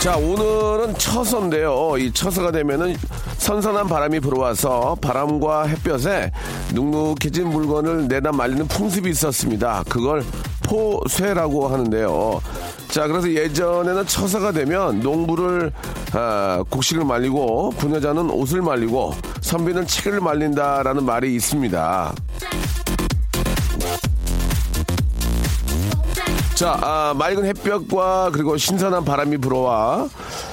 자, 오늘은 처서인데요. 이 처서가 되면은 선선한 바람이 불어와서 바람과 햇볕에 눅눅해진 물건을 내다 말리는 풍습이 있었습니다. 그걸 포쇠라고 하는데요. 자, 그래서 예전에는 처서가 되면 농부를 아, 곡식을 말리고 부녀자는 옷을 말리고 선비는 책을 말린다라는 말이 있습니다. 자, 아, 맑은 햇볕과 그리고 신선한 바람이 불어와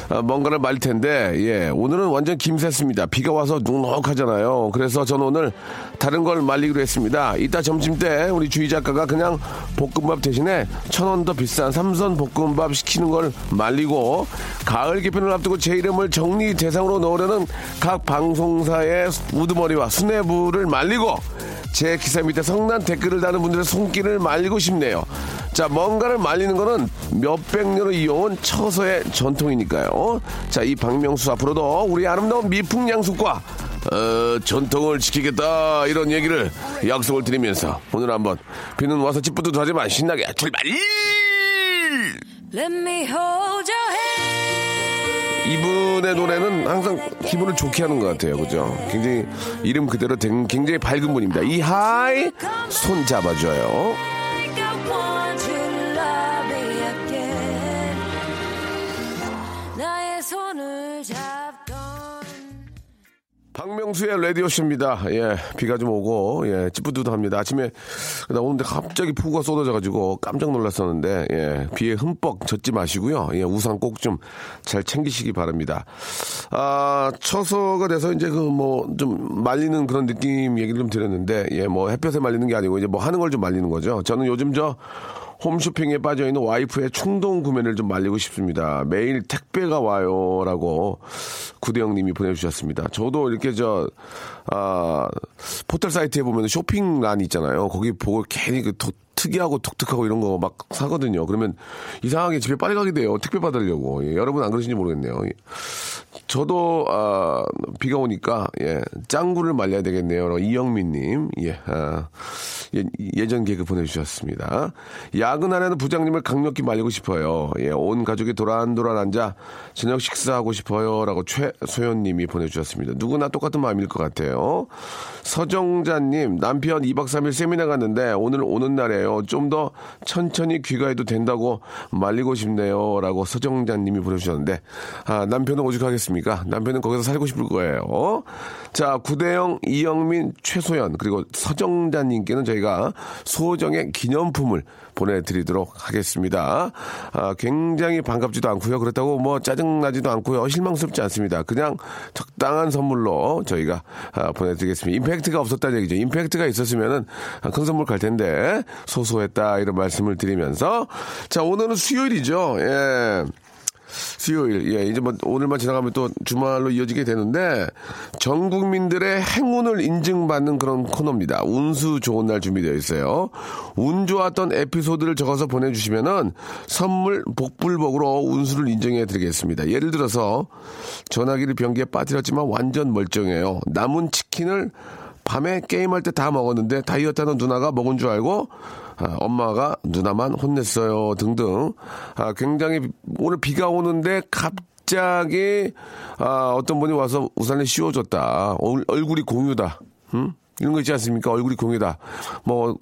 아, 뭔가를 말릴 텐데, 예, 오늘은 완전 김새습니다. 비가 와서 눅눅하잖아요. 그래서 저는 오늘 다른 걸 말리기로 했습니다. 이따 점심 때 우리 주희 작가가 그냥 볶음밥 대신에 천 원 더 비싼 삼선 볶음밥 시키는 걸 말리고 가을 개편을 앞두고 제 이름을 정리 대상으로 넣으려는 각 방송사의 우두머리와 수뇌부를 말리고 제 기사 밑에 성난 댓글을 다는 분들의 손길을 말리고 싶네요. 자, 뭔가를 말리는 거는 몇백 년을 이어온 처서의 전통이니까요. 자, 이 박명수 앞으로도 우리 아름다운 미풍양속과 어, 전통을 지키겠다 이런 얘기를 약속을 드리면서 오늘 한번 비는 와서 찌뿌드도 하지만 신나게 출발! 이분의 노래는 항상 기분을 좋게 하는 것 같아요. 그죠? 굉장히 이름 그대로 된 굉장히 밝은 분입니다. 이하이 손 잡아줘요. 손을 잡던 박명수의 라디오쇼입니다. 예, 비가 좀 오고, 예, 찌뿌드드합니다. 아침에, 나 오는데 갑자기 폭우가 쏟아져가지고 깜짝 놀랐었는데, 예, 비에 흠뻑 젖지 마시고요. 예, 우산 꼭 좀 잘 챙기시기 바랍니다. 아, 처서가 돼서 이제 그 뭐, 좀 말리는 그런 느낌 얘기를 좀 드렸는데, 예, 뭐 햇볕에 말리는 게 아니고 이제 뭐 하는 걸 좀 말리는 거죠. 저는 요즘 저, 홈쇼핑에 빠져있는 와이프의 충동 구매를 좀 말리고 싶습니다. 매일 택배가 와요. 라고 구대영님이 보내주셨습니다. 저도 이렇게 저, 아, 포털 사이트에 보면 쇼핑란 있잖아요. 거기 보고 괜히 그 도- 특이하고 독특하고 이런 거 막 사거든요. 그러면 이상하게 집에 빨리 가게 돼요. 택배 받으려고. 예, 여러분 안 그러신지 모르겠네요. 예. 저도 아, 비가 오니까 예, 짱구를 말려야 되겠네요. 이영민님 예, 아, 예, 전 개그 보내주셨습니다. 야근하려는 부장님을 강력히 말리고 싶어요. 예, 온 가족이 도란도란 앉아 저녁 식사하고 싶어요라고 최소연님이 보내주셨습니다. 누구나 똑같은 마음일 것 같아요. 서정자님 남편 2박 3일 세미나 갔는데 오늘 오는 날이에요. 좀 더 천천히 귀가해도 된다고 말리고 싶네요 라고 서정자님이 보내주셨는데 아, 남편은 오죽하겠습니까? 남편은 거기서 살고 싶을 거예요. 자 구대영, 이영민, 최소연 그리고 서정자님께는 저희가 소정의 기념품을 보내드리도록 하겠습니다. 아, 굉장히 반갑지도 않고요. 그렇다고 뭐 짜증나지도 않고요. 실망스럽지 않습니다. 그냥 적당한 선물로 저희가 아, 보내드리겠습니다. 임팩 트가 없었다는 얘기죠. 임팩트가 있었으면은 아, 큰 선물 갈 텐데 소소했다 이런 말씀을 드리면서 자 오늘은 수요일이죠. 예. 수요일, 예, 이제 뭐, 오늘만 지나가면 또 주말로 이어지게 되는데, 전 국민들의 행운을 인증받는 그런 코너입니다. 운수 좋은 날 준비되어 있어요. 운 좋았던 에피소드를 적어서 보내주시면은, 선물 복불복으로 운수를 인정해 드리겠습니다. 예를 들어서, 전화기를 변기에 빠뜨렸지만 완전 멀쩡해요. 남은 치킨을 밤에 게임할 때 다 먹었는데 다이어트 하는 누나가 먹은 줄 알고 아, 엄마가 누나만 혼냈어요 등등. 아, 굉장히 오늘 비가 오는데 갑자기 아, 어떤 분이 와서 우산을 씌워줬다. 얼, 얼굴이 공유다. 응? 이런 거 있지 않습니까? 얼굴이 공유다. 뭐,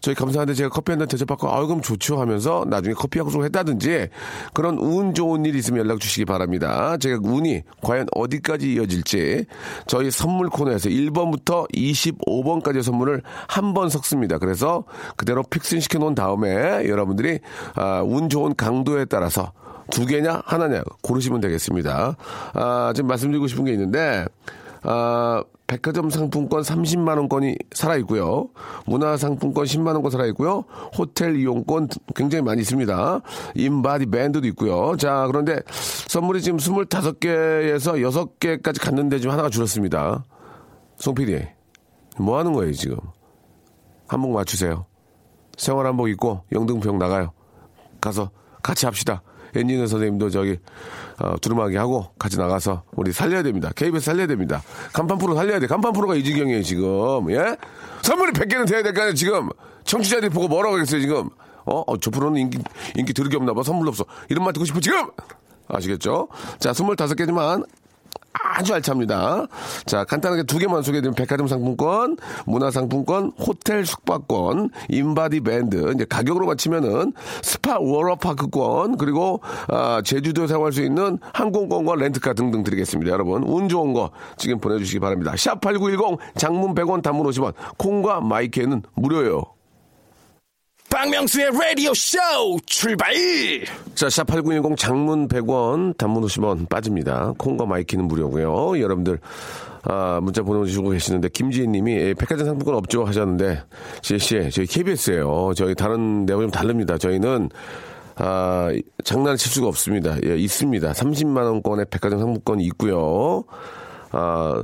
저희 감사한데 제가 커피 한 잔 대접받고, 아, 그럼 좋죠 하면서 나중에 커피 약속을 했다든지 그런 운 좋은 일 있으면 연락 주시기 바랍니다. 제가 운이 과연 어디까지 이어질지 저희 선물 코너에서 1번부터 25번까지의 선물을 한 번 섞습니다. 그래서 그대로 픽싱 시켜 놓은 다음에 여러분들이 아, 운 좋은 강도에 따라서 두 개냐 하나냐 고르시면 되겠습니다. 아, 지금 말씀드리고 싶은 게 있는데 아, 백화점 상품권 30만 원권이 살아 있고요. 문화 상품권 10만 원권 살아 있고요. 호텔 이용권 굉장히 많이 있습니다. 인바디 밴드도 있고요. 자, 그런데 선물이 지금 25개에서 6개까지 갔는데 지금 하나가 줄었습니다. 송 PD. 뭐 하는 거예요, 지금? 한복 맞추세요. 생활 한복 입고 영등포역 나가요. 가서 같이 합시다. 엔지니어 선생님도 저기 어, 두루마기 하고 같이 나가서 우리 살려야 됩니다. KBS 살려야 됩니다. 간판 프로 살려야 돼. 간판 프로가 이 지경이에요 지금. 예? 선물이 100개는 돼야 될 거 아니에요 지금. 청취자들이 보고 뭐라고 그랬어요 지금. 어? 어, 저 프로는 인기 인기 들으게 없나 봐. 선물 없어. 이런 말 듣고 싶어 지금. 아시겠죠? 자, 25개지만 아주 알찹니다. 자, 간단하게 두 개만 소개해드리면 백화점 상품권, 문화상품권, 호텔 숙박권, 인바디 밴드, 이제 가격으로 맞추면은 스파 워터파크권, 그리고, 아, 제주도에 사용할 수 있는 항공권과 렌트카 등등 드리겠습니다. 여러분, 운 좋은 거 지금 보내주시기 바랍니다. 샵8910 장문 100원 단문 50원, 콩과 my K는 무료예요. 박명수의 라디오 쇼 출발! 자, 샵8910 장문 100원, 단문 50원 빠집니다. 콩과 my K는 무료고요. 여러분들 아, 문자 보내주시고 계시는데 김지혜 님이 예, 백화점 상품권 없죠 하셨는데 지혜 씨 저희 KBS예요. 저희 다른 내용이 좀 다릅니다. 저희는 아, 장난을 칠 수가 없습니다. 예, 있습니다. 30만 원권의 백화점 상품권이 있고요. 아,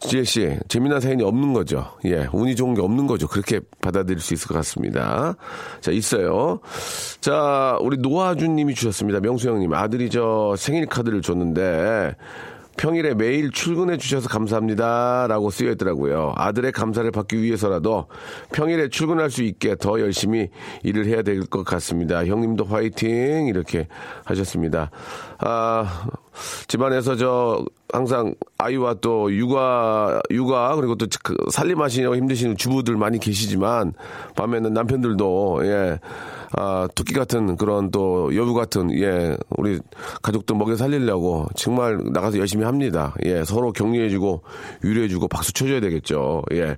지혜 씨, 재미난 사연이 없는 거죠. 예, 운이 좋은 게 없는 거죠. 그렇게 받아들일 수 있을 것 같습니다. 자, 있어요. 자, 우리 노아준 님이 주셨습니다. 명수 형님, 아들이 저 생일 카드를 줬는데, 평일에 매일 출근해 주셔서 감사합니다. 라고 쓰여 있더라고요. 아들의 감사를 받기 위해서라도 평일에 출근할 수 있게 더 열심히 일을 해야 될 것 같습니다. 형님도 화이팅! 이렇게 하셨습니다. 아, 집안에서 저 항상 아이와 또 육아, 육아, 그리고 또그 살림하시느라고 힘드시는 주부들 많이 계시지만 밤에는 남편들도, 예, 아, 토끼 같은 그런 또 여우 같은, 예, 우리 가족들 먹여 살리려고 정말 나가서 열심히 합니다. 예, 서로 격려해주고 위로해주고 박수 쳐줘야 되겠죠. 예.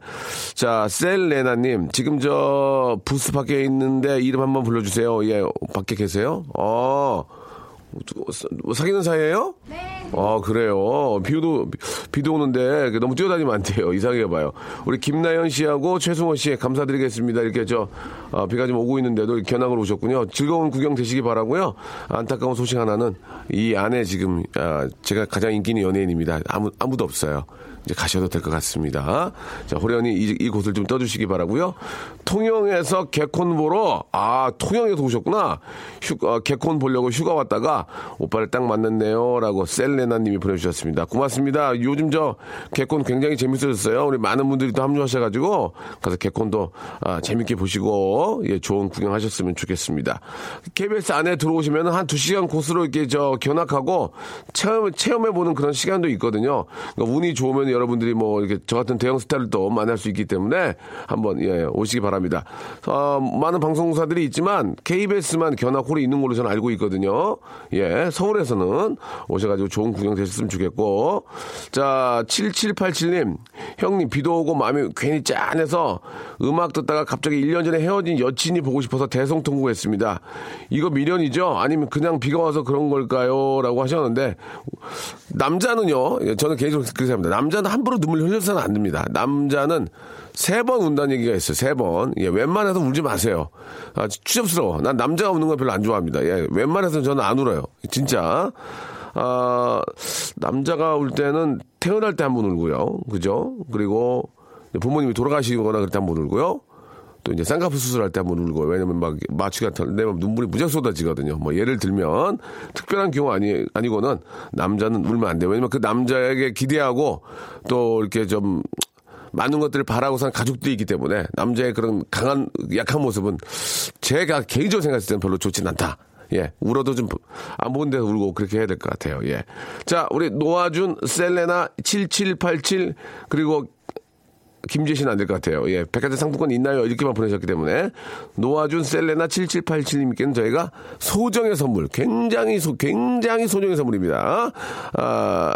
자, 셀레나님, 지금 저 부스 밖에 있는데 이름 한번 불러주세요. 예, 밖에 계세요? 어. 뭐 사귀는 사이예요? 네. 아 그래요. 비도 비도 오는데 너무 뛰어다니면 안 돼요. 이상해 봐요. 우리 김나연 씨하고 최승호 씨 감사드리겠습니다. 이렇게 저 아, 비가 좀 오고 있는데도 견학을 오셨군요. 즐거운 구경 되시기 바라고요. 안타까운 소식 하나는 이 안에 지금 아, 제가 가장 인기 있는 연예인입니다. 아무 아무도 없어요. 이제 가셔도 될 것 같습니다. 자, 호련이 이, 이 곳을 좀 떠주시기 바라고요. 통영에서 개콘 보러 아 통영에서 오셨구나. 휴 어, 개콘 보려고 휴가 왔다가 오빠를 딱 만났네요라고 셀레나님이 보내주셨습니다. 고맙습니다. 요즘 저 개콘 굉장히 재밌어졌어요. 우리 많은 분들이 또 합류하셔가지고 가서 개콘도 아, 재밌게 보시고 예, 좋은 구경하셨으면 좋겠습니다. KBS 안에 들어오시면 한 두 시간 코스로 이렇게 저 견학하고 체험 체험해 보는 그런 시간도 있거든요. 그러니까 운이 좋으면 여러분들이 뭐 이렇게 저 같은 대형 스타를 또 만날 수 있기 때문에 한번 예, 오시기 바랍니다. 어, 많은 방송사들이 있지만 KBS만 견학홀이 있는 걸로 저는 알고 있거든요. 예, 서울에서는 오셔가지고 좋은 구경 되셨으면 좋겠고. 자, 7787님, 형님 비도 오고 마음이 괜히 짠해서 음악 듣다가 갑자기 1년 전에 헤어진 여친이 보고 싶어서 대성통곡했습니다. 이거 미련이죠? 아니면 그냥 비가 와서 그런 걸까요? 라고 하셨는데, 남자는요, 예, 저는 개인적으로 그렇게 생각합니다. 남자 는 함부로 눈물 흘려서는 안 됩니다. 남자는 세 번 운다는 얘기가 있어요. 세 번. 예, 웬만해서 울지 마세요. 아, 추접스러워. 난 남자가 우는 거 별로 안 좋아합니다. 예, 웬만해서는 저는 안 울어요. 진짜. 아, 남자가 울 때는 태어날 때 한 번 울고요. 그죠? 그리고 부모님이 돌아가시거나 그럴 때 한 번 울고요. 또 이제 쌍꺼풀 수술할 때 한번 울고 왜냐면 막 마취가 내면 눈물이 무지하게 쏟아지거든요. 뭐 예를 들면 특별한 경우 아니 아니고는 남자는 울면 안 돼요. 왜냐면 그 남자에게 기대하고 또 이렇게 좀 많은 것들을 바라고 사는 가족들이 있기 때문에 남자의 그런 강한 약한 모습은 제가 개인적으로 생각했을 때는 별로 좋진 않다. 예, 울어도 좀 안 보는 데서 울고 그렇게 해야 될 것 같아요. 예. 자, 우리 노아준, 셀레나 7787 그리고 김재신 안 될 것 같아요. 예, 백화점 상품권 있나요? 이렇게만 보내셨기 때문에 노아준 셀레나 7787님께는 저희가 소정의 선물, 굉장히 소, 굉장히 소정의 선물입니다. 아,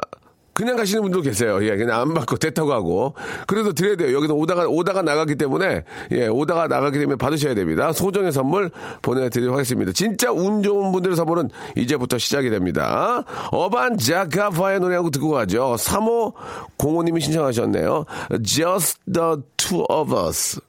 그냥 가시는 분도 계세요. 예, 그냥 안 받고 대타고 하고. 그래도 드려야 돼요. 여기서 오다가, 오다가 나가기 때문에, 예, 오다가 나가기 때문에 받으셔야 됩니다. 소정의 선물 보내드리도록 하겠습니다. 진짜 운 좋은 분들의 선물은 이제부터 시작이 됩니다. 어반 자카파의 노래 한곡 듣고 가죠. 3호 05님이 신청하셨네요. Just the two of us.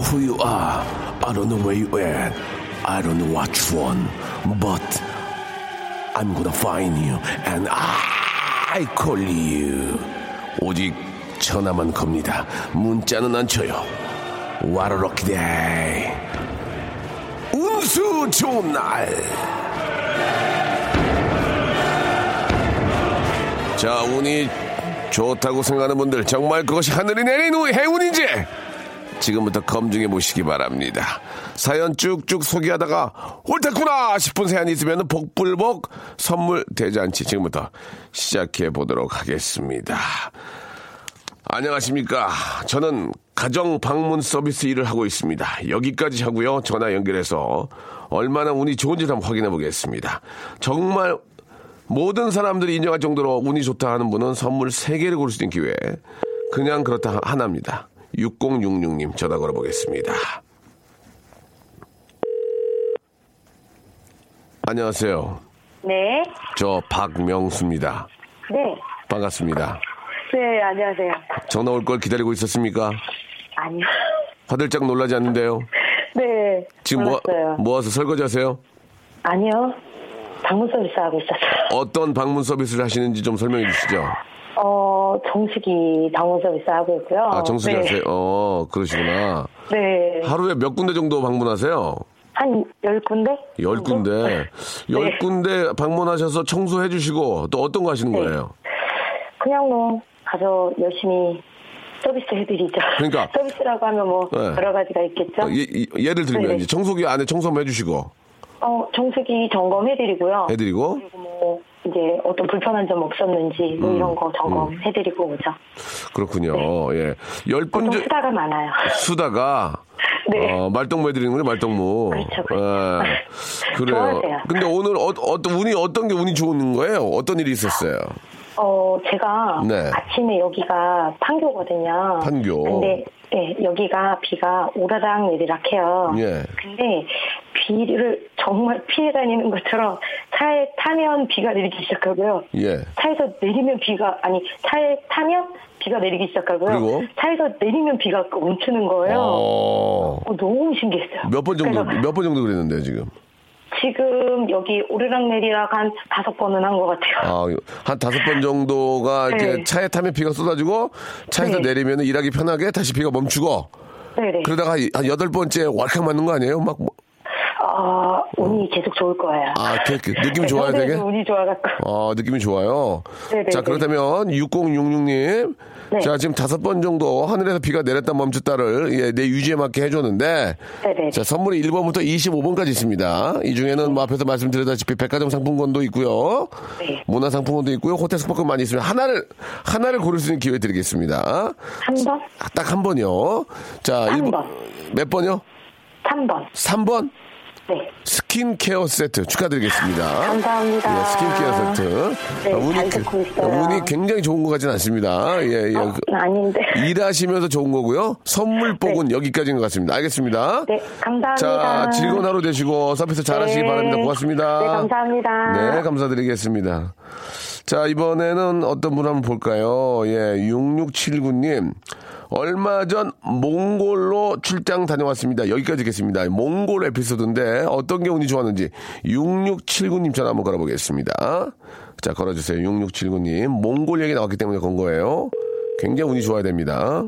Know who you are. I don't know where you at. I don't know what you want. But I'm gonna find you and I call you. 오직 전화만 겁니다. 문자는 안 쳐요. Day. 운수 좋은 날. 자, 운이 좋다고 생각하는 분들 정말 그것이 하늘이 내린 후 행운인지 지금부터 검증해 보시기 바랍니다. 사연 쭉쭉 소개하다가 옳다구나 싶은 사연이 있으면 복불복 선물 대잔치 지금부터 시작해 보도록 하겠습니다. 안녕하십니까. 저는 가정 방문 서비스 일을 하고 있습니다. 여기까지 하고요. 전화 연결해서 얼마나 운이 좋은지 한번 확인해 보겠습니다. 정말 모든 사람들이 인정할 정도로 운이 좋다 하는 분은 선물 3개를 고를 수 있는 기회. 그냥 그렇다 하나입니다. 6066님 전화 걸어보겠습니다. 안녕하세요. 네. 저 박명수입니다. 네. 반갑습니다. 네, 안녕하세요. 전화 올 걸 기다리고 있었습니까? 아니요. 화들짝 놀라지 않는데요. 네. 지금 뭐. 모아서 설거지 하세요? 아니요. 방문 서비스 하고 있었어요. 어떤 방문 서비스를 하시는지 좀 설명해 주시죠. 어, 정수기 방문 서비스 하고 있고요. 아, 정수기 네. 하세요? 어, 그러시구나. 네. 하루에 몇 군데 정도 방문하세요? 한 열 군데? 열 군데. 네. 열 군데 방문하셔서 청소해 주시고 또 어떤 거 하시는 네. 거예요? 그냥 뭐, 가서 열심히 서비스 해드리죠. 그러니까. 서비스라고 하면 뭐, 네. 여러 가지가 있겠죠. 어, 예, 예를 들면 네. 이제 청소기 안에 청소 한번 해주시고 어, 정수기 점검해드리고요. 해드리고 그리고 뭐, 이제 어떤 불편한 점 없었는지, 뭐 이런 거 점검해드리고 오죠. 그렇군요. 예. 열 보통 군데 수다가 많아요. 수다가 네. 어, 말동무 해드리는 거죠, 말동무. 그렇죠, 그렇죠. 예. 그래요. 좋아하세요. 근데 오늘 어, 어떤 운이 어떤 게 운이 좋은 거예요? 어떤 일이 있었어요? 어, 제가 네. 아침에 여기가 판교거든요. 판교. 근데 예, 여기가 비가 오르락 내리락 해요. 예. 근데 비를 정말 피해 다니는 것처럼 차에 타면 비가 내리기 시작하고요. 예. 차에서 내리면 비가 아니 차에 타면 비가 내리기 시작하고요. 그리고? 차에서 내리면 비가 멈추는 거예요. 어. 어, 너무 신기했어요. 몇 번 정도 몇 번 정도 그랬는데요, 지금? 지금 여기 오르락 내리락 한 다섯 번은 한 것 같아요. 아, 한 다섯 번 정도가 이렇게 네. 차에 타면 비가 쏟아지고 차에서 네. 내리면 일하기 편하게 다시 비가 멈추고 네네. 그러다가 한 여덟 번째 왈칵 맞는 거 아니에요? 막, 뭐- 아, 운이 계속 좋을 거예요. 아, 그, 그 느낌 좋아요, 평소에도 되게? 운이 좋아갖고. 어, 느낌이 좋아요. 네네네. 자, 그렇다면 6066님. 네. 자, 지금 다섯 번 정도 하늘에서 비가 내렸다 멈췄다를 예, 내 유지에 맞게 해줬는데. 네네. 자, 선물이 1번부터 25번까지 있습니다. 이 중에는 뭐 앞에서 말씀드렸다시피 백화점 상품권도 있고요. 네. 문화 상품권도 있고요. 호텔 숙박권 많이 있으면 하나를, 하나를 고를 수 있는 기회 드리겠습니다. 한 번? 딱 한 번요. 자, 한 1번. 번. 몇 번요? 3번. 3번? 네. 스킨케어 세트 축하드리겠습니다. 감사합니다. 예, 스킨케어 세트. 네, 아, 잘 그- 있어요. 운이 굉장히 좋은 것 같지는 않습니다. 예, 예. 어, 그- 아닌데. 일하시면서 좋은 거고요. 선물 복은 여기까지인 것 같습니다. 알겠습니다. 네, 감사합니다. 자, 즐거운 하루 되시고 서비스 잘 하시기 네. 바랍니다. 고맙습니다. 네, 감사합니다. 네, 감사드리겠습니다. 자, 이번에는 어떤 분 한번 볼까요? 예, 6679님. 얼마 전 몽골로 출장 다녀왔습니다. 여기까지 겠습니다. 몽골 에피소드인데 어떤 게 운이 좋았는지 6679님 전화 한번 걸어보겠습니다. 자, 걸어주세요. 6679님. 몽골 얘기 나왔기 때문에 건 거예요. 굉장히 운이 좋아야 됩니다.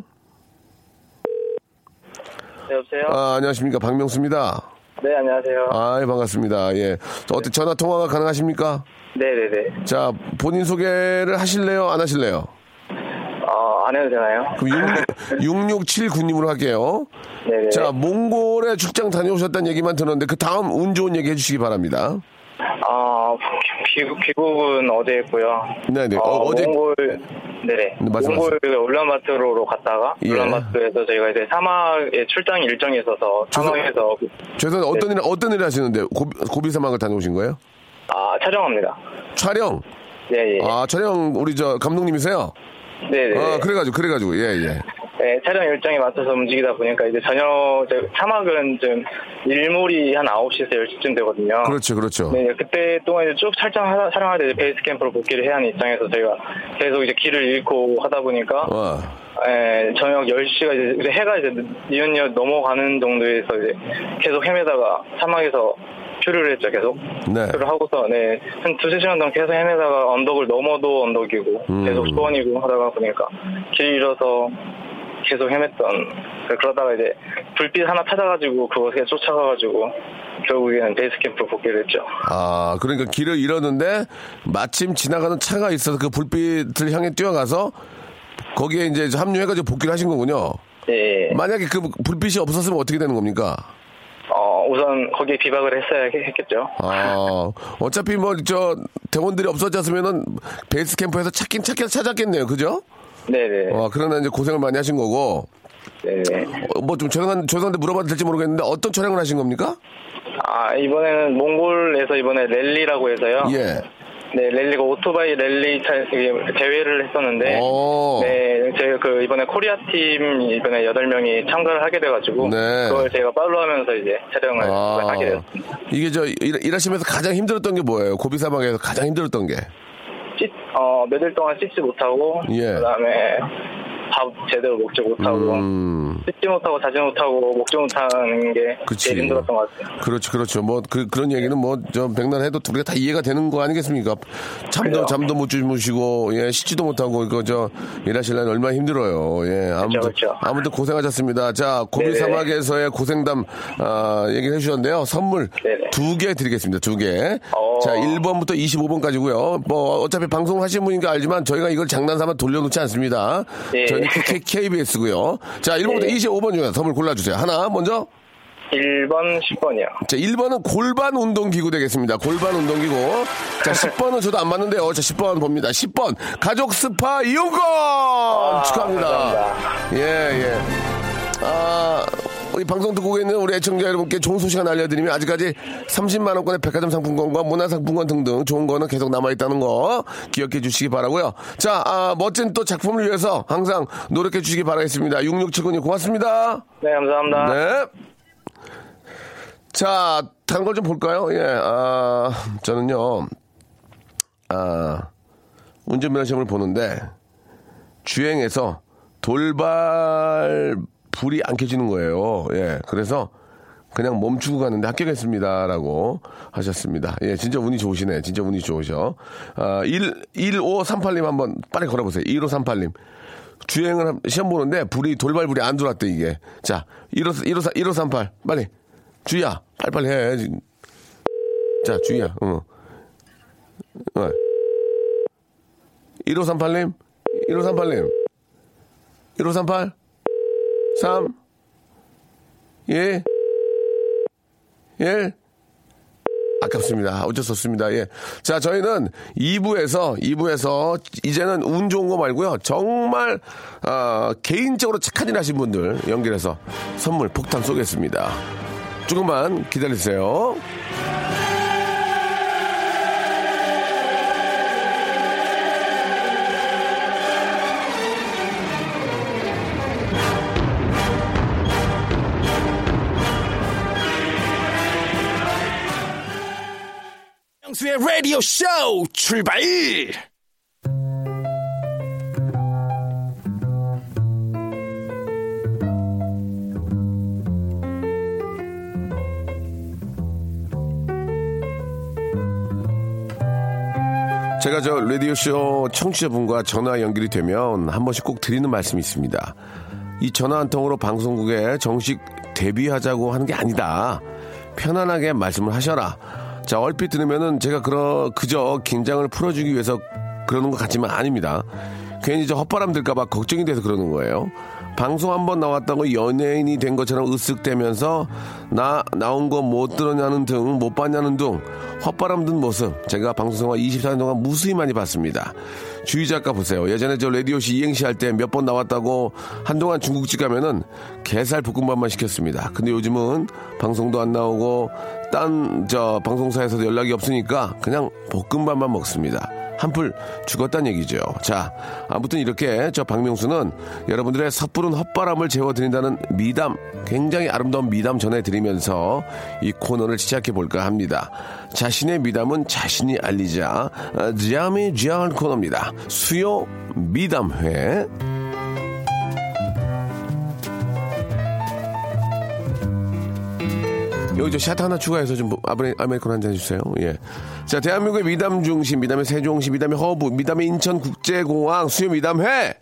네, 여보세요? 아, 안녕하십니까. 박명수입니다. 네, 안녕하세요. 아, 예, 반갑습니다. 예. 어떻게 전화 통화가 가능하십니까? 네 네 네. 자, 본인 소개를 하실래요? 안 하실래요? 어, 안 해도 되나요? 그럼 66, 6679님으로 할게요. 네네. 자, 몽골에 출장 다녀오셨다는 얘기만 들었는데 그 다음 운 좋은 얘기 해주시기 바랍니다. 어, 귀국, 귀국은 어제 했고요. 네네. 어, 어, 제 몽골, 네네. 네, 말씀- 몽골 울란바토르로 갔다가 예. 울란바토르에서 저희가 이제 사막에 출장 일정이 있어서 사막에서 죄송한데 어떤 일 어떤 일 하시는데 고비, 고비 사막을 다녀오신 거예요? 아, 촬영합니다. 촬영. 예, 예. 아 촬영 우리 저 감독님이세요? 네네. 아 그래가지고 그래가지고 예 예. 네, 촬영 일정에 맞춰서 움직이다 보니까 이제 저녁, 저 사막은 좀 일몰이 한 9시에서 10시쯤 되거든요. 그렇죠 그렇죠. 네, 그때 동안 이제 쭉 촬영, 촬영하다 이제 베이스 캠프로 복귀를 해야 하는 입장에서 저희가 계속 이제 길을 잃고 하다 보니까, 와. 예, 저녁 10시가 이제, 해가 이제 니은니은 넘어가는 정도에서 이제 계속 헤매다가 사막에서 큐를 했죠, 계속. 네. 큐를 하고서, 네, 한 두세 시간 동안 계속 헤매다가 언덕을 넘어도 언덕이고, 음. 계속 소원이고 하다가 보니까 길 잃어서 계속 헤맸던, 그러다가 이제 불빛 하나 찾아가지고 그것에 쫓아가가지고, 결국에는 베이스 캠프로 복귀를 했죠. 아 그러니까 길을 잃었는데 마침 지나가는 차가 있어서 그 불빛을 향해 뛰어가서 거기에 이제 합류해가지고 복귀를 하신 거군요. 예. 만약에 그 불빛이 없었으면 어떻게 되는 겁니까? 어, 우선 거기에 비박을 했어야 했- 했겠죠. 아, 어차피 뭐, 저, 대원들이 없어졌으면은 베이스 캠프에서 찾긴 찾긴 찾았겠네요. 그죠? 네네. 어, 그러나 이제 고생을 많이 하신 거고, 네네. 어, 뭐좀 죄송한, 죄송한데 물어봐도 될지 모르겠는데 어떤 촬영을 하신 겁니까? 아, 이번에는 몽골에서 이번에 랠리라고 해서요. 예. 네, 랠리가 오토바이 랠리 차, 대회를 했었는데, 오. 네, 제가 그 이번에 코리아 팀 이번에 8명이 참가를 하게 돼가지고, 네. 그걸 제가 follow 하면서 이제 촬영을 아, 하게 되었습니다. 이게 저, 일, 일하시면서 가장 힘들었던 게 뭐예요? 고비 사막에서 가장 힘들었던 게. 씻, 어, 며칠 동안 씻지 못하고, 예. 그 다음에 밥 제대로 먹지 못하고, 음. 씻지 못하고 자지 못하고 먹지 못하는 게 그치. 제일 힘들었던 것 같아요. 그렇죠, 그렇죠. 뭐, 그, 그런 얘기는 뭐, 저, 백날 해도 우리가 다 이해가 되는 거 아니겠습니까? 잠도, 그래요. 잠도 못 주무시고, 예, 씻지도 못하고, 이거 저, 일하시려면 얼마나 힘들어요. 예, 아무튼, 그렇죠. 아무튼 고생하셨습니다. 자, 고비 네네. 사막에서의 고생담, 아, 얘기를 해주셨는데요. 선물 네네. 두개 드리겠습니다. 두 개. 어. 자, 1번부터 25번까지고요 뭐, 어차피 방송 하신 분이니까 알지만 저희가 이걸 장난삼아 돌려놓지 않습니다. 예. 저희 는 KBS고요 자, 1번부터 네. 25번 중에 선물 골라주세요. 하나, 먼저. 1번, 10번이요. 자, 1번은 골반 운동기구 되겠습니다. 골반 운동기구. 자, 10번은 저도 안 맞는데요. 자, 10번 봅니다. 10번. 가족 스파 이용권! 축하합니다. 감사합니다. 예, 예. 아, 우리 방송 듣고 있는 우리 애청자 여러분께 좋은 소식 하나 알려드리면 아직까지 30만 원권의 백화점 상품권과 문화 상품권 등등 좋은 거는 계속 남아 있다는 거 기억해 주시기 바라고요 자, 아, 멋진 또 작품을 위해서 항상 노력해 주시기 바라겠습니다. 6679님 고맙습니다. 네, 감사합니다. 네. 자, 다른 걸 좀 볼까요? 예, 아, 저는요, 아, 운전면허 시험을 보는데, 주행에서 돌발 불이 안 켜지는 거예요. 예, 그래서 그냥 멈추고 가는데 합격했습니다라고 하셨습니다. 예, 진짜 운이 좋으시네. 진짜 운이 좋으셔. 아, 1, 1538님 한번 빨리 걸어 보세요. 1538님. 주행을 함- 시험 보는데 불이 돌발불이 안 들어왔대 이게. 자, 15, 15, 1538 빨리. 주희야, 빨리빨리 해. 자, 주희야. 어. 어. 1538님. 1538님. 1538 3 예. 1 아깝습니다. 어쩔 수 없습니다. 예. 자, 저희는 2부에서, 2부에서, 이제는 운 좋은 거 말고요. 정말, 아, 개인적으로 착한 일 하신 분들 연결해서 선물 폭탄 쏘겠습니다. 조금만 기다리세요. 명수의 라디오 쇼 출발! 제가 저 라디오쇼 청취자분과 전화 연결이 되면 한 번씩 꼭 드리는 말씀이 있습니다. 이 전화 한 통으로 방송국에 정식 데뷔하자고 하는 게 아니다. 편안하게 말씀을 하셔라. 자, 얼핏 들으면은 제가 그러, 그저 긴장을 풀어주기 위해서 그러는 것 같지만 아닙니다. 괜히 저 헛바람 들까봐 걱정이 돼서 그러는 거예요. 방송 한 번 나왔다고 연예인이 된 것처럼 으쓱대면서 나 나온 거 못 들었냐는 등 못 봤냐는 등 헛바람 든 모습 제가 방송생활 24년 동안 무수히 많이 봤습니다. 주희 작가 보세요. 예전에 저 라디오시 이행시 할 때 몇 번 나왔다고 한동안 중국집 가면은 게살 볶음밥만 시켰습니다. 근데 요즘은 방송도 안 나오고 딴 저 방송사에서도 연락이 없으니까 그냥 볶음밥만 먹습니다. 한풀 죽었단 얘기죠. 자, 아무튼 이렇게 저 박명수는 여러분들의 섣부른 헛바람을 재워드린다는 미담, 굉장히 아름다운 미담 전해드리면서 이 코너를 시작해 볼까 합니다. 자신의 미담은 자신이 알리자, 아, 자미 지안 코너입니다. 수요 미담회. 여기 저 샷 하나 추가해서 좀 아메리, 아메리카노 한 잔 해주세요. 예. 자, 대한민국의 미담 중심, 미담의 세종시, 미담의 허브, 미담의 인천국제공항, 수요 미담회.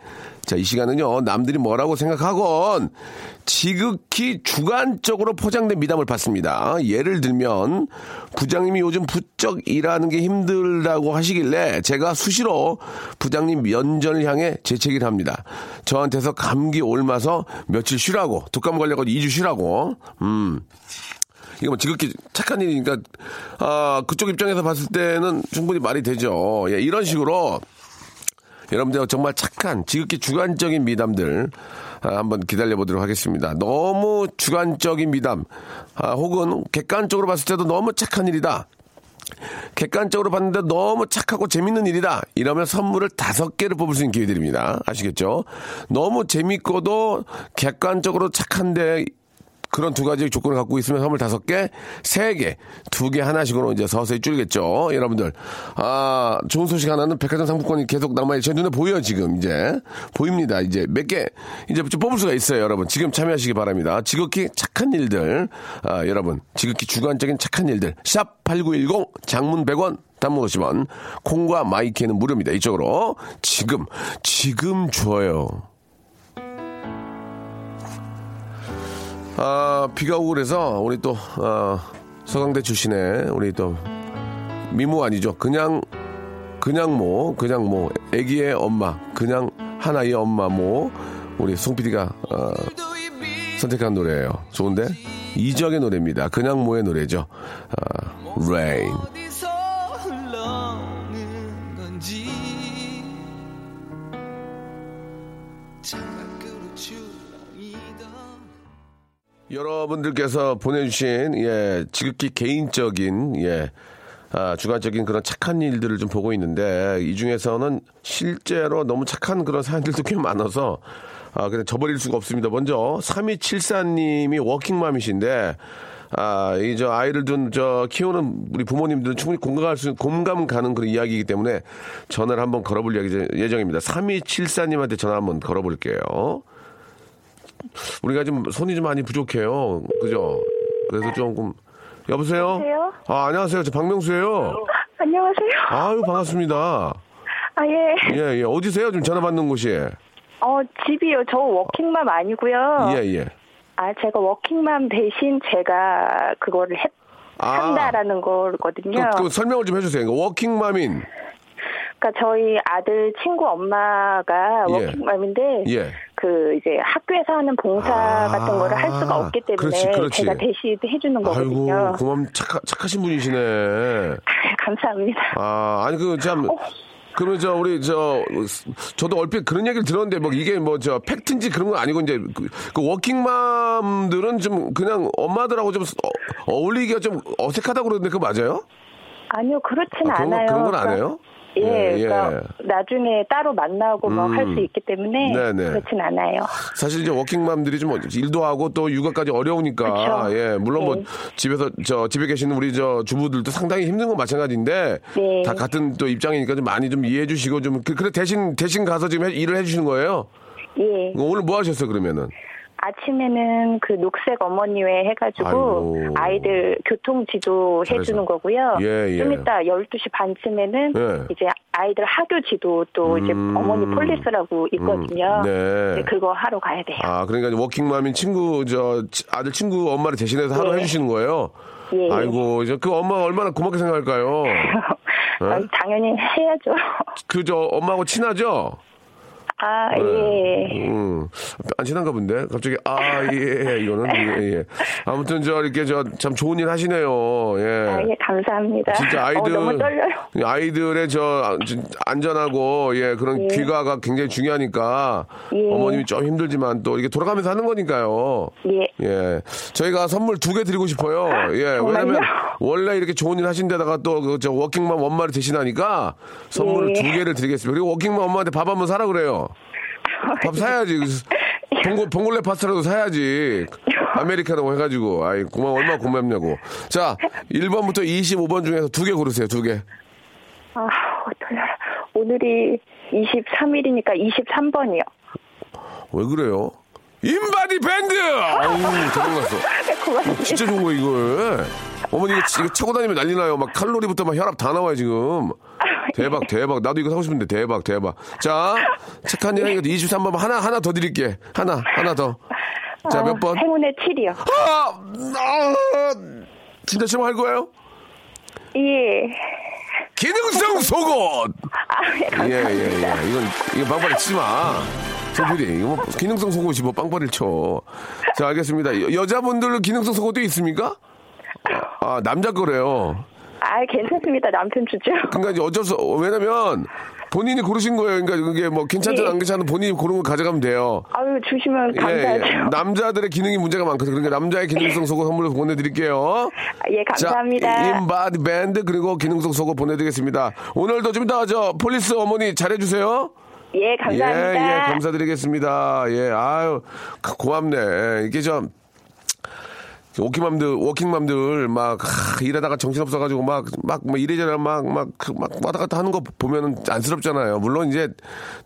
자, 이 시간은요, 남들이 뭐라고 생각하건 지극히 주관적으로 포장된 미담을 받습니다. 예를 들면, 부장님이 요즘 부쩍 일하는 게 힘들다고 하시길래 제가 수시로 부장님 면전을 향해 재채기를 합니다. 저한테서 감기 옮아서 며칠 쉬라고, 독감 걸려가지고 2주 쉬라고, 음. 이거 뭐 지극히 착한 일이니까 아 그쪽 입장에서 봤을 때는 충분히 말이 되죠. 예, 이런 식으로 여러분들 정말 착한 지극히 주관적인 미담들 아, 한번 기다려 보도록 하겠습니다. 너무 주관적인 미담 아, 혹은 객관적으로 봤을 때도 너무 착한 일이다. 객관적으로 봤는데 너무 착하고 재밌는 일이다. 이러면 선물을 다섯 개를 뽑을 수 있는 기회 드립니다. 아시겠죠? 너무 재밌고도 객관적으로 착한데 그런 두 가지 조건을 갖고 있으면 선물 다섯 개, 세 개, 두 개 하나씩으로 이제 서서히 줄겠죠. 여러분들. 아, 좋은 소식 하나는 백화점 상품권이 계속 남아있, 제 눈에 보여, 지금, 이제. 보입니다. 이제 몇 개, 이제 좀 뽑을 수가 있어요, 여러분. 지금 참여하시기 바랍니다. 지극히 착한 일들, 아, 여러분. 지극히 주관적인 착한 일들. 샵 8910, 장문 100원, 단문 50원, 콩과 my K는 무료입니다. 이쪽으로. 지금, 지금 줘요. 아, 비가 오고 그래서 우리 또 아, 서강대 출신의 우리 또 미모 아니죠. 그냥 그냥 뭐 그냥 뭐 아기의 엄마 그냥 하나의 엄마 뭐 우리 송 PD가 어, 선택한 노래예요. 좋은데 이적의 노래입니다. 그냥 뭐의 노래죠. 아, Rain. 여러분들께서 보내주신 예 지극히 개인적인 예 아, 주관적인 그런 착한 일들을 좀 보고 있는데 이 중에서는 실제로 너무 착한 그런 사연들도 꽤 많아서 아 그냥 저버릴 수가 없습니다. 먼저 3274님이 워킹맘이신데 아, 이 저 아이를 둔 저 키우는 우리 부모님들은 충분히 공감할 수 공감 가는 그런 이야기이기 때문에 전화를 한번 걸어볼 예정- 예정입니다. 3274님한테 전화 한번 걸어볼게요. 우리가 좀 손이 좀 많이 부족해요. 그죠? 그래서 조금 여보세요? 여보세요? 아, 안녕하세요. 저 박명수예요. 안녕하세요. 아유, 반갑습니다. 아, 예. 예, 예. 어디세요? 지금 전화 받는 곳이? 어, 집이요. 저 워킹맘 아니고요. 예, 예. 아, 제가 워킹맘 대신 제가 그거를 했, 아. 한다라는 거거든요. 그, 그 설명을 좀 해주세요. 그러니까 워킹맘인. 그러니까 저희 아들 친구 엄마가 예. 워킹맘인데 예. 그 이제 학교에서 하는 봉사 아. 같은 거를 할 수가 없기 때문에 그렇지, 그렇지. 제가 대신 해주는 아이고, 거거든요. 그만 착하, 착하신 분이시네. 감사합니다. 아, 아니, 그, 참. 그러면 저, 우리, 저, 저도 얼핏 그런 얘기를 들었는데, 뭐, 이게 뭐, 저, 팩트인지 그런 건 아니고, 이제, 그, 그 워킹맘들은 좀 그냥 엄마들하고 좀 어, 어울리기가 좀 어색하다고 그러는데, 그거 맞아요? 아니요, 그렇진 아, 그런, 거- 않아요. 그런 건안 해요? 예, 예, 예. 그러니까 나중에 따로 만나고 뭐 음. 할수 있기 때문에 네네. 그렇진 않아요. 사실 이제 워킹맘들이 좀 일도 하고 또 육아까지 어려우니까 그쵸. 예 물론 뭐 네. 집에서 저 집에 계시는 우리 저 주부들도 상당히 힘든 건 마찬가지인데 네. 다 같은 또 입장이니까 좀 많이 좀 이해해 주시고 좀 그, 래 대신 대신 가서 지금 해- 일을 해 주시는 거예요. 예. 오늘 뭐 하셨어요 그러면은? 아침에는 그 녹색 어머니회 해가지고 아이고. 아이들 교통 지도 잘해서. 해주는 거고요. 예, 예. 좀 이따 12시 반쯤에는 예. 이제 아이들 학교 지도 또 이제 음. 어머니 폴리스라고 있거든요. 음, 네. 이제 그거 하러 가야 돼요. 아 그러니까 이제 워킹맘인 친구 저 치- 아들 친구 엄마를 대신해서 하루 네. 해주시는 거예요. 예. 아이고 이제 그 엄마 가 얼마나 고맙게 생각할까요? 아, 당연히 해야죠. 그저 엄마하고 친하죠? 아, 예. 음, 안 친한가 본데? 갑자기, 아, 예, 이거는, 예, 예. 아무튼, 저, 이렇게, 저, 참 좋은 일 하시네요. 예. 아, 예, 감사합니다. 진짜 아이들, 어, 너무 떨려요. 아이들의 저, 아, 진- 안전하고, 예, 그런 귀가가 굉장히 중요하니까, 예. 어머님이 좀 힘들지만 또 이게 돌아가면서 하는 거니까요. 예. 예. 저희가 선물 두 개 드리고 싶어요. 예. 왜냐면, 원래 이렇게 좋은 일 하신 데다가 또, 그, 저, 워킹맘 원말이 되시나니까, 선물을 예. 두 개를 드리겠습니다. 그리고 워킹맘 엄마한테 밥 한번 사라 그래요. 밥 사야지. 봉골, 봉골레 파스타라도 사야지. 아메리카노 해가지고. 아이, 고마워. 얼마나 고맙냐고. 자, 1번부터 25번 중에서 두 개 고르세요. 두 개. 아, 떨려요. 오늘이 23일이니까 23번이요. 왜 그래요? 인바디 밴드! 아우, 대박 났어. 진짜 좋은 거, 이걸. 어머니, 이거, 이거 차고 다니면 난리 나요. 막 칼로리부터 막 혈압 다 나와요, 지금. 대박, 대박. 나도 이거 사고 싶은데, 대박, 대박. 자, 착한 일 하니까 23번 하나, 하나 더 드릴게. 하나, 하나 더. 자, 몇 번? 행운의 7이요. 아, 아, 진짜 실망할 거예요? 예. 기능성 속옷! 아, 예, 예. 예, 예. 이건, 이거 빵빠리 치지 마. 소필이, 이거 뭐, 기능성 속옷이 뭐 빵빠리를 쳐. 자, 알겠습니다. 여, 여자분들 기능성 속옷도 있습니까? 아, 아, 남자 거래요. 아, 괜찮습니다. 남편 주죠. 그러니까 이제 어쩔 수, 왜냐면, 본인이 고르신 거예요. 그러니까 그게 뭐, 괜찮든 예. 안 괜찮든 본인이 고른 거 가져가면 돼요. 아유, 주시면 예, 감사하죠. 예. 남자들의 기능이 문제가 많거든요. 그러니까 남자의 기능성 속옷 선물로 보내드릴게요. 예, 감사합니다. 자, 인바디 밴드 그리고 기능성 속옷 보내드리겠습니다. 오늘도 좀 이따 저 폴리스 어머니 잘해주세요. 예, 감사합니다. 예, 예, 감사드리겠습니다. 예, 아유, 그 고맙네. 이게 좀, 워킹맘들, 워킹맘들, 막, 하, 일하다가 정신 없어가지고, 막, 막, 뭐 이래저래 막, 막, 그, 막, 왔다 갔다 하는 거 보면은 안쓰럽잖아요. 물론 이제,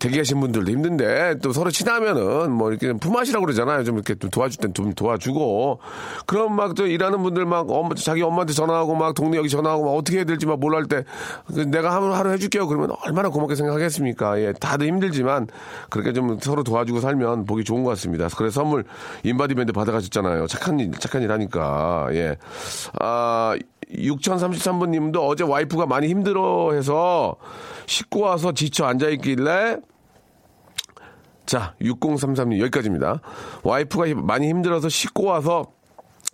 대기하신 분들도 힘든데, 또 서로 친하면은, 뭐, 이렇게 품앗이라고 그러잖아요. 좀 이렇게 좀 도와줄 땐 좀 도와주고. 그럼 막, 또 일하는 분들 막, 엄마, 자기 엄마한테 전화하고, 막, 동네 여기 전화하고, 막, 어떻게 해야 될지 막 몰라 할 때, 그 내가 하루, 하루 해줄게요. 그러면 얼마나 고맙게 생각하겠습니까? 예, 다들 힘들지만, 그렇게 좀 서로 도와주고 살면 보기 좋은 것 같습니다. 그래서 선물, 인바디 밴드 받아가셨잖아요. 착한 일, 착한 일 하니 까. 예. 아, 6033번 님도 어제 와이프가 많이 힘들어 해서 씻고 와서 지쳐 앉아있길래 자, 6033님 여기까지입니다. 와이프가 힘- 많이 힘들어서 씻고 와서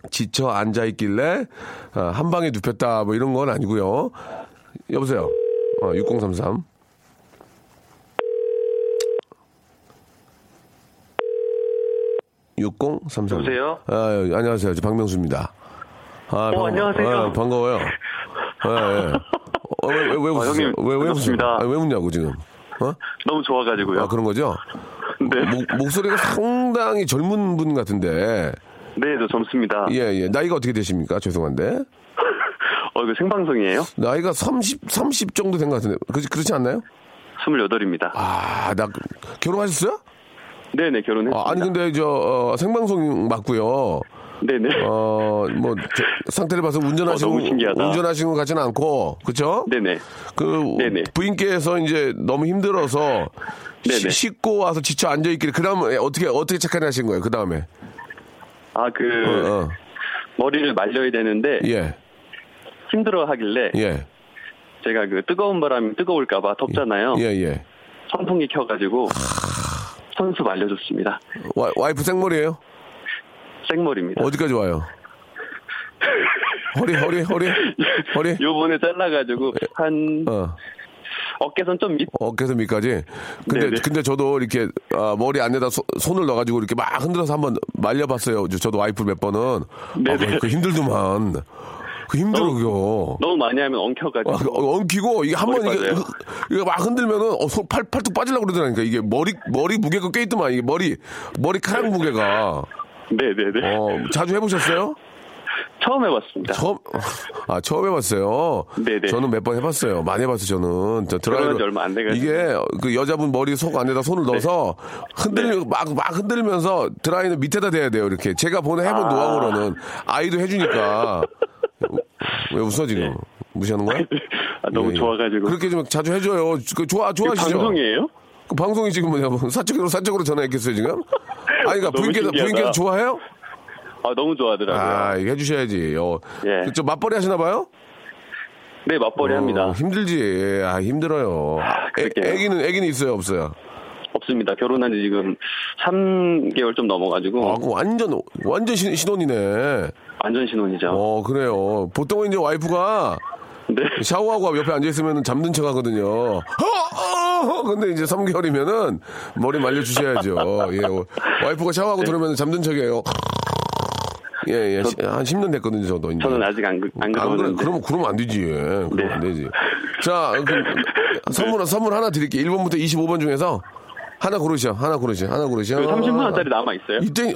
지쳐 앉아있길래 아, 한 방에 눕혔다 뭐 이런 건 아니고요. 여보세요. 어, 6033. (6033) 여보세요? 아, 예, 안녕하세요. 저 박명수입니다. 아, 반가- 안녕하세요. 아, 반가워요. 예, 예. 어, 왜, 왜, 왜 웃으세요? 형님, 왜, 왜 웃으세요? 아, 왜 웃냐고, 지금. 어? 너무 좋아가지고요. 아, 그런 거죠? 네. 목, 목소리가 상당히 젊은 분 같은데. 네, 저 젊습니다. 예, 예. 나이가 어떻게 되십니까? 죄송한데. 어, 이거 생방송이에요? 나이가 30, 30 정도 된 것 같은데. 그렇지, 그렇지 않나요? 28입니다. 아, 나, 결혼하셨어요? 네네, 결혼했습니다. 아, 아니, 근데 저, 어, 생방송 맞고요. 네네. 어, 뭐, 저, 상태를 봐서 운전하시는, 어. 운전하시는 것 같지는 않고, 그쵸? 네네. 그, 네네. 부인께서 이제 너무 힘들어서, 네네. 시- 씻고 와서 지쳐 앉아 있길래, 그 다음에 어떻게, 어떻게 착한 하신 거예요? 그 다음에. 아, 그, 어, 어. 머리를 말려야 되는데, 예, 힘들어 하길래, 예. 제가 그 뜨거운 바람이 뜨거울까봐 덥잖아요. 예, 예. 선풍기 켜가지고, 선수 말려줬습니다. 와, 와이프 생머리예요 생머리입니다. 어디까지 와요? 허리, 허리, 허리, 허리. 요번에 잘라가지고, 한, 어, 어깨선 좀 밑, 어깨에서 밑까지. 근데, 네네. 근데 저도 이렇게 아, 머리 안에다 소- 손을 넣어가지고 이렇게 막 흔들어서 한번 말려봤어요. 저- 저도 와이프 몇 번은. 아, 네네. 그, 그 힘들더만. 그 힘들어, 그거. 너무 많이 하면 엉켜가지고. 아, 그 엉키고 이게 한 번 이게, 이거 막 흔들면은 어, 손 팔, 팔뚝 빠지려고 그러더라니까. 이게 머리, 머리 무게가 꽤 있더만. 이게 머리, 머리카락 무게가. 네네네. 어, 자주 해보셨어요? 처음 해봤습니다. 처음, 아, 처음 해봤어요. 네네. 저는 몇 번 해봤어요. 많이 해봤어요, 저는. 저 드라이로. 얼마 안 돼가지고. 이게 그 여자분 머리 속 안에다 손을 넣어서 흔들, 네. 막, 막 흔들면서 드라이는 밑에다 대야 돼요, 이렇게. 제가 보는 해본 아. 노하우로는 아이도 해주니까. 왜 웃어, 지금? 무시하는 거야? 아, 너무 예, 예. 좋아가지고. 그렇게 좀 자주 해줘요. 그 좋아, 좋아하시죠? 방송이에요? 그 방송이 지금 뭐냐, 뭐 사적으로, 사적으로 전화했겠어요, 지금? 아니, 그러니까 부인께서. 부인께서 좋아해요? 아, 너무 좋아하더라고요. 아, 이거 해주셔야지. 어. 예. 저 맞벌이 하시나 봐요? 네, 맞벌이 어, 합니다. 힘들지. 아, 힘들어요. 애, 그러게요. 애기는, 애기는 있어요, 없어요? 없습니다. 결혼한 지 지금 3개월 좀 넘어가지고 아, 그 완전, 완전 신, 신혼이네. 완전 신혼이죠. 어, 그래요. 보통은 이제 와이프가 네. 샤워하고 옆에 앉아있으면 잠든 척 하거든요. 어, 어, 근데 이제 3개월이면은 머리 말려주셔야죠. 예. 와이프가 샤워하고 들어오면 잠든 척이에요. 예, 예. 시- 한 10년 됐거든요, 저도. 이제. 저는 아직 안, 그- 안안 그래, 그러는데. 그러면, 그러면 안 되지. 그러면 네. 안 되지. 자, 그럼 선물, 선물 하나 드릴게요. 1번부터 25번 중에서 하나 고르시오. 하나 고르시오. 하나 고르시오. 그 30만 원짜리 남아 있어요? 이때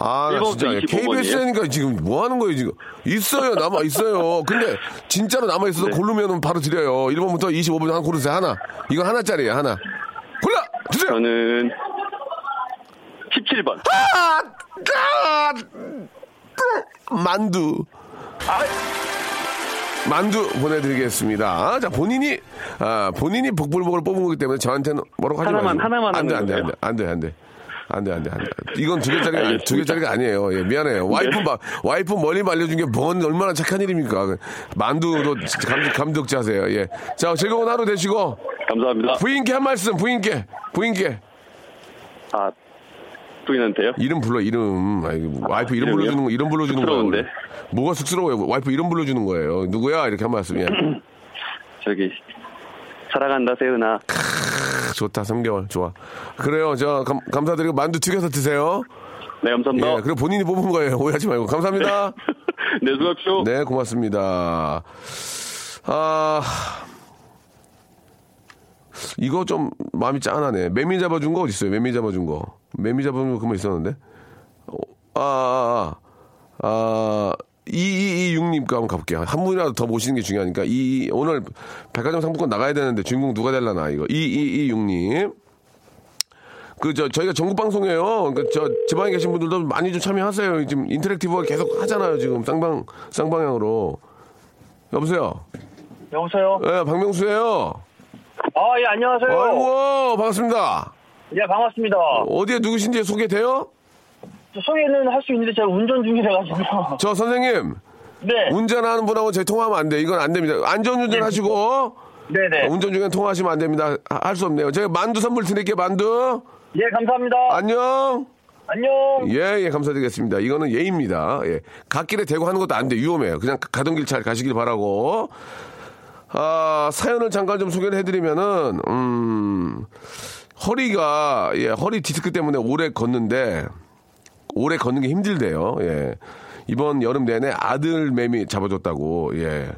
아, 나 1번부터 진짜 25번 이에요? KBS니까 지금 뭐 하는 거예요, 지금? 있어요, 남아 있어요. 근데 진짜로 남아 있어서 네. 고르면 바로 드려요. 1번부터 25번 하나 고르세요. 하나. 이건 하나짜리예요, 하나. 골라 주세요. 저는 17번. 아! 아! 만두. 만두 보내드리겠습니다. 자, 본인이, 아, 본인이 복불복을 뽑은 거기 때문에 저한테는 뭐라고 하지 하나만, 마시고. 하나만 안 돼, 안 돼, 안 돼. 안 돼, 안 돼. 안 돼, 안 돼, 안 돼. 이건 두 개짜리가, 아니- 두. 개짜리가 아니에요. 예, 미안해요. 와이프, 마, 와이프 멀리 말려준 게 뭔, 얼마나 착한 일입니까. 만두로 감, 감독자 하세요. 예. 자, 즐거운 하루 되시고, 감사합니다. 부인께 한 말씀, 부인께, 부인께. 아, 부인한테요? 이름 불러 이름. 아이고, 와이프 이름 이름이요? 불러주는 거 이름 불러주는 거예요. 쑥스러운데? 뭐가 쑥스러워요? 와이프 이름 불러주는 거예요. 누구야? 이렇게 한 말씀이야 저기, 사랑한다, 세은아. 좋다 3개월. 좋아. 그래요. 저 감, 감사드리고 만두 튀겨서 드세요. 네, 감사합니다. 예 그리고 본인이 뽑은 거예요. 오해하지 말고. 감사합니다. 네, 수고하십시오. 네 고맙습니다. 아 이거 좀 마음이 짠하네 매미 잡아준 거 어디 있어요 매미 잡아준 거 매미 잡아준 거 그만 있었는데 어, 아, 아, 아, 아, 2226님 거 한번 가볼게요. 한 분이라도 더 모시는 게 중요하니까. 이, 오늘 백화점 상품권 나가야 되는데 주인공 누가 될라나, 이거. 2226님. 그, 저, 저희가 전국방송이에요. 그, 저, 지방에 계신 분들도 많이 좀 참여하세요. 지금 인터랙티브가 계속 하잖아요. 지금 쌍방, 쌍방향으로. 여보세요? 여보세요? 예, 박명수예요 아, 예, 안녕하세요. 아이고, 반갑습니다. 예, 반갑습니다. 어디에 누구신지 소개돼요? 저 소개는 할 수 있는데 제가 운전 중이라가지고. 저 선생님. 네. 운전하는 분하고 저희 통화하면 안 돼. 이건 안 됩니다. 안전운전 하시고 네네. 운전 중에 통화하시면 안 됩니다. 할 수 없네요. 제가 만두 선물 드릴게요. 만두. 예, 감사합니다. 안녕. 안녕. 예, 예, 감사드리겠습니다. 이거는 예입니다. 예. 갓길에 대고 하는 것도 안 돼. 위험해요. 그냥 가던 길 잘 가시길 바라고. 아, 사연을 잠깐 좀 소개를 해드리면은, 음, 허리가, 예, 허리 디스크 때문에 오래 걷는데, 오래 걷는 게 힘들대요. 예. 이번 여름 내내 아들 매미 잡아줬다고, 예.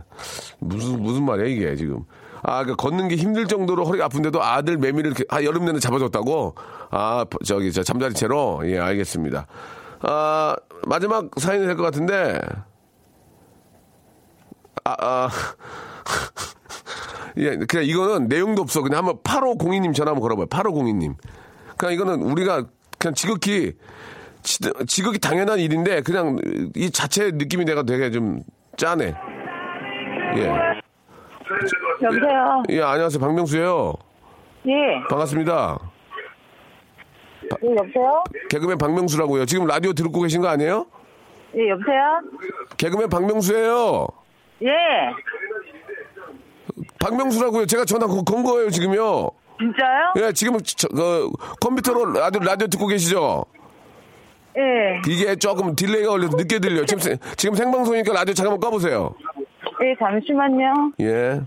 무슨, 무슨 말이야, 이게 지금. 아, 그 걷는 게 힘들 정도로 허리가 아픈데도 아들 매미를 아, 여름 내내 잡아줬다고? 아, 저기, 저 잠자리 채로? 예, 알겠습니다. 아, 마지막 사연이 될 것 같은데, 아, 아. 예, 그냥 이거는 내용도 없어. 그냥 한번 8502님 전화 한번 걸어봐요. 8502님. 그냥 이거는 우리가 그냥 지극히, 지- 지극히 당연한 일인데, 그냥 이 자체 느낌이 내가 되게 좀 짠해. 예. 여보세요? 예, 안녕하세요. 박명수예요 예. 반갑습니다. 예, 여보세요? 개그맨 박명수라고요. 지금 라디오 듣고 계신 거 아니에요? 예, 여보세요? 개그맨 박명수예요 예. 박명수라고요. 제가 전화 건- 건 거예요, 지금요. 진짜요? 예, 지금 저, 그, 컴퓨터로 라디오, 라디오 듣고 계시죠? 예. 이게 조금 딜레이가 걸려서 늦게 들려요. 지금, 생- 지금 생방송이니까 라디오 잠깐만 꺼보세요. 예, 잠시만요. 예.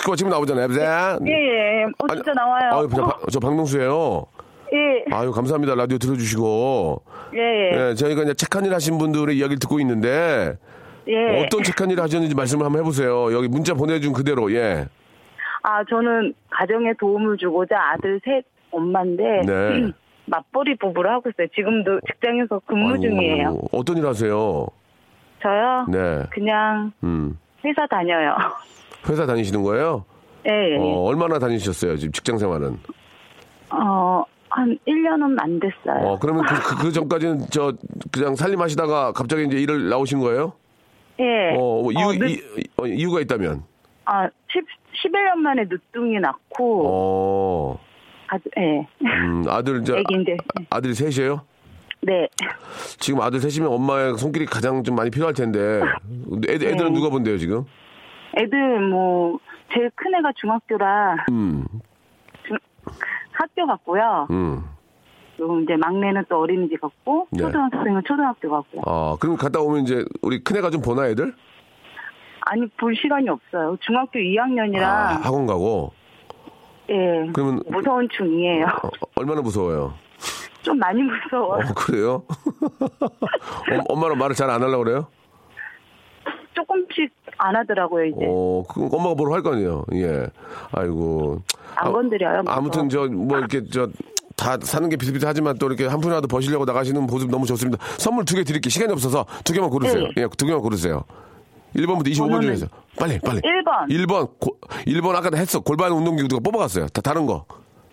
그거 지금 나오잖아요. 여보세요? 예, 예. 어, 진짜 아니, 나와요. 아유, 저, 박- 저 박명수예요. 예. 아유, 감사합니다. 라디오 들어주시고. 예, 예. 예, 저희가 이제 착한 일 하신 분들의 이야기를 듣고 있는데, 예. 어떤 착한 일을 하셨는지 말씀을 한번 해보세요. 여기 문자 보내준 그대로, 예. 아, 저는 가정에 도움을 주고자 아들 셋 엄마인데, 네. 맞벌이 부부를 하고 있어요. 지금도 직장에서 근무 아이고, 중이에요. 어떤 일 하세요? 저요? 네. 그냥 음. 회사 다녀요. 회사 다니시는 거예요? 예, 예. 어, 얼마나 다니셨어요? 지금 직장 생활은? 어, 한 1년은 안 됐어요. 어, 그러면 그, 그, 그 전까지는 저 그냥 살림하시다가 갑자기 이제 일을 나오신 거예요? 예. 어, 뭐 이유, 어, 늦- 이, 어, 이유가 있다면? 아, 10, 11년 만에 늦둥이 낳고, 어, 아주, 예. 음, 아들, 저, 애기인데. 아, 아들이 셋이에요? 네. 지금 아들 셋이면 엄마의 손길이 가장 좀 많이 필요할 텐데. 애들, 애들은 네. 누가 본대요, 지금? 애들 뭐, 제일 큰 애가 중학교라, 음, 학교 갔고요. 음. 그리고 이제 막내는 또 어린이집 갔고 네. 초등학생은 초등학교 갔고요. 아, 그럼 갔다 오면 이제 우리 큰애가 좀 보나 애들? 아니 볼 시간이 없어요. 중학교 2학년이라 아, 학원 가고. 예 그러면 무서운 중이에요. 어, 얼마나 무서워요? 좀 많이 무서워 요. 어, 그래요? 엄- 엄마랑 말을 잘 안 하려고 그래요? 조금씩 안 하더라고요 이제. 어, 그 엄마가 뭐로 할거 아니에요. 예. 아이고. 안 아, 건드려요. 아 무튼 저 뭐 이렇게 저 다 사는 게 비슷비슷하지만 또 이렇게 한 푼이라도 버시려고 나가시는 모습 너무 좋습니다. 선물 두 개 드릴게요. 시간이 없어서 두 개만 고르세요. 네. 예, 두 개만 고르세요. 1번부터 25번 번호는- 중에서. 빨리, 빨리. 1번. 1번. 고, 1번 아까 했어. 골반 운동기구 누가 뽑아갔어요. 다 다른 거.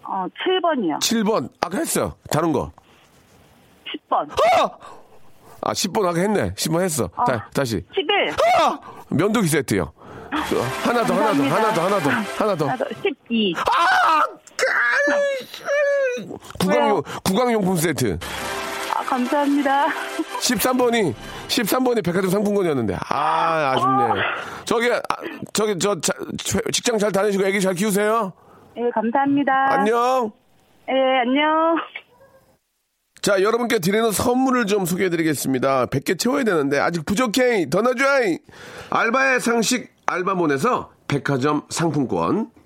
어 7번이요. 7번. 아까 했어. 다른 거. 10번. 아, 10번 아까 했네. 10번 했어. 아. 다, 다시. 11. 아! 면도기 세트요. 하나 더, 하나 더, 하나 더, 하나 더, 하나 더. 하나 더. 12. 아! 구강용, 구강용품 세트. 아, 감사합니다. 13번이, 13번이 백화점 상품권이었는데. 아, 아쉽네. 저기, 아, 저기, 저, 자, 직장 잘 다니시고 애기 잘 키우세요. 예, 감사합니다. 안녕. 예, 안녕. 자, 여러분께 드리는 선물을 좀 소개해 드리겠습니다. 100개 채워야 되는데, 아직 부족해. 더 넣어줘. 알바의 상식 알바몬에서 백화점 상품권.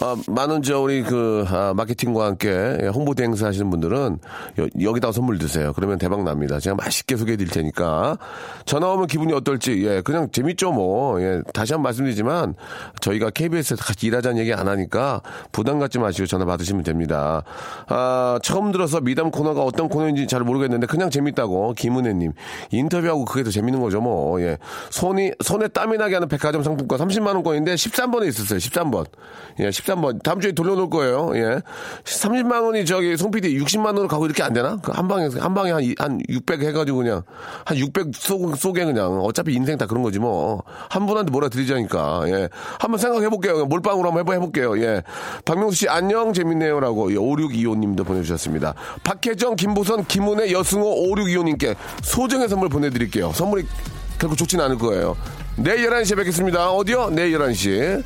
아, 많은 저 우리 그 아, 마케팅과 함께 홍보 대 행사 하시는 분들은 여, 기다가 선물 드세요. 그러면 대박 납니다. 제가 맛있게 소개해 드릴 테니까 전화 오면 기분이 어떨지 예 그냥 재밌죠 뭐 예, 다시 한 번 말씀드리지만 저희가 KBS에서 같이 일하자는 얘기 안 하니까 부담 갖지 마시고 전화 받으시면 됩니다. 아 처음 들어서 미담 코너가 어떤 코너인지 잘 모르겠는데 그냥 재밌다고 김은혜님 인터뷰하고 그게 더 재밌는 거죠 뭐 예. 손이 손에 땀이 나게 하는 백화점 상품권 30만 원권인데 13번에 있었어요 13번 예 13번 다음 주에 돌려놓을 거예요. 예. 30만 원이 저기 송 PD 60만 원으로 가고 이렇게 안 되나? 그 한 방에 한 방에 한, 한 600 해가지고 그냥 한 600 쏘, 쏘게 그냥 어차피 인생 다 그런 거지 뭐. 한 분한테 뭐라 드리자니까. 예. 한번 생각해 볼게요. 몰빵으로 한번 해볼게요. 예. 박명수 씨 안녕. 재밌네요 라고 예, 5625 님도 보내주셨습니다. 박혜정 김보선 김은혜 여승호 5625 님께 소정의 선물 보내드릴게요. 선물이 결코 좋진 않을 거예요. 내일 11시에 뵙겠습니다. 어디요? 내일 11시